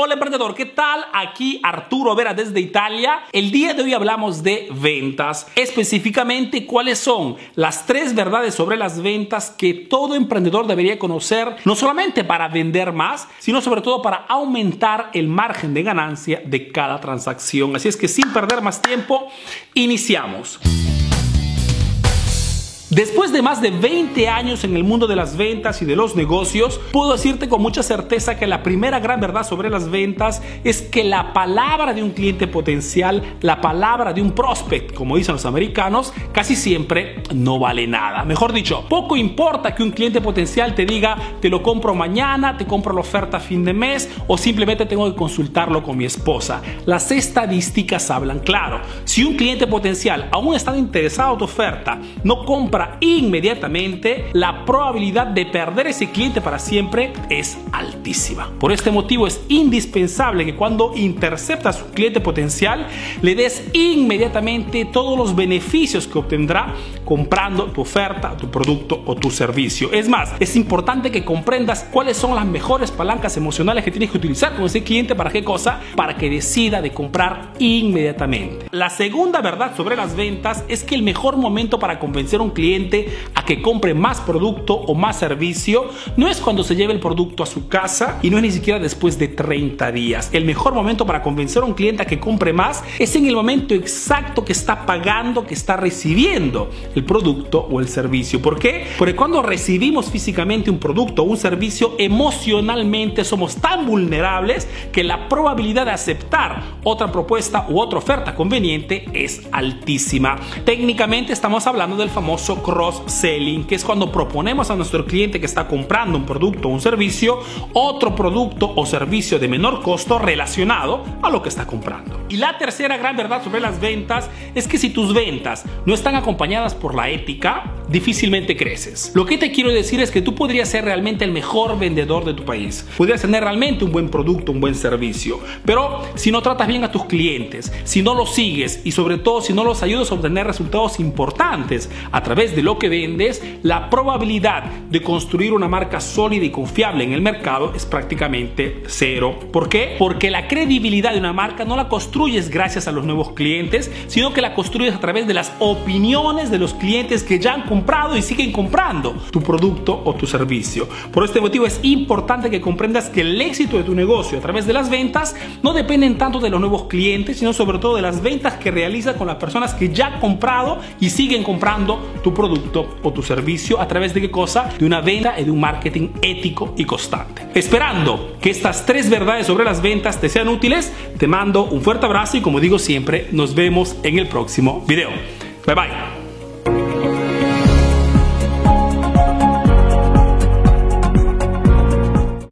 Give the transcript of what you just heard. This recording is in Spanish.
Hola emprendedor, ¿qué tal? Aquí Arturo Vera desde Italia. El día de hoy hablamos de ventas, específicamente cuáles son las tres verdades sobre las ventas que todo emprendedor debería conocer, no solamente para vender más, sino sobre todo para aumentar el margen de ganancia de cada transacción. Así es que sin perder más tiempo, iniciamos. Después de más de 20 años en el mundo de las ventas y de los negocios, puedo decirte con mucha certeza que la primera gran verdad sobre las ventas es que la palabra de un cliente potencial, la palabra de un prospect, como dicen los americanos, casi siempre no vale nada. Mejor dicho, poco importa que un cliente potencial te diga, te lo compro mañana, te compro la oferta a fin de mes o simplemente tengo que consultarlo con mi esposa. Las estadísticas hablan claro. Si un cliente potencial aún está interesado en tu oferta, no compra inmediatamente, la probabilidad de perder ese cliente para siempre es altísima. Por este motivo es indispensable que cuando interceptas un cliente potencial, le des inmediatamente todos los beneficios que obtendrá comprando tu oferta, tu producto o tu servicio. Es más, es importante que comprendas cuáles son las mejores palancas emocionales que tienes que utilizar con ese cliente para qué cosa, para que decida de comprar inmediatamente. La segunda verdad sobre las ventas es que el mejor momento para convencer a un cliente a que compre más producto o más servicio no es cuando se lleve el producto a su casa y no es ni siquiera después de 30 días. El mejor momento para convencer a un cliente a que compre más es en el momento exacto que está pagando, que está recibiendo el producto o el servicio. ¿Por qué? Porque cuando recibimos físicamente un producto o un servicio, emocionalmente somos tan vulnerables que la probabilidad de aceptar otra propuesta u otra oferta conveniente es altísima. Técnicamente estamos hablando del famoso cross-selling, que es cuando proponemos a nuestro cliente que está comprando un producto o un servicio, otro producto o servicio de menor costo relacionado a lo que está comprando. Y la tercera gran verdad sobre las ventas es que si tus ventas no están acompañadas por la ética, difícilmente creces. Lo que te quiero decir es que tú podrías ser realmente el mejor vendedor de tu país. Podrías tener realmente un buen producto, un buen servicio. Pero si no tratas bien a tus clientes, si no los sigues y sobre todo si no los ayudas a obtener resultados importantes a través de lo que vendes, la probabilidad de construir una marca sólida y confiable en el mercado es prácticamente cero. ¿Por qué? Porque la credibilidad de una marca no la construyes gracias a los nuevos clientes, sino que la construyes a través de las opiniones de los clientes que ya han comprado y siguen comprando tu producto o tu servicio. Por este motivo es importante que comprendas que el éxito de tu negocio a través de las ventas no dependen tanto de los nuevos clientes, sino sobre todo de las ventas que realiza con las personas que ya han comprado y siguen comprando tu producto o tu servicio a través de qué cosa? De una venta y de un marketing ético y constante. Esperando que estas tres verdades sobre las ventas te sean útiles, te mando un fuerte abrazo y como digo siempre, nos vemos en el próximo video. Bye bye.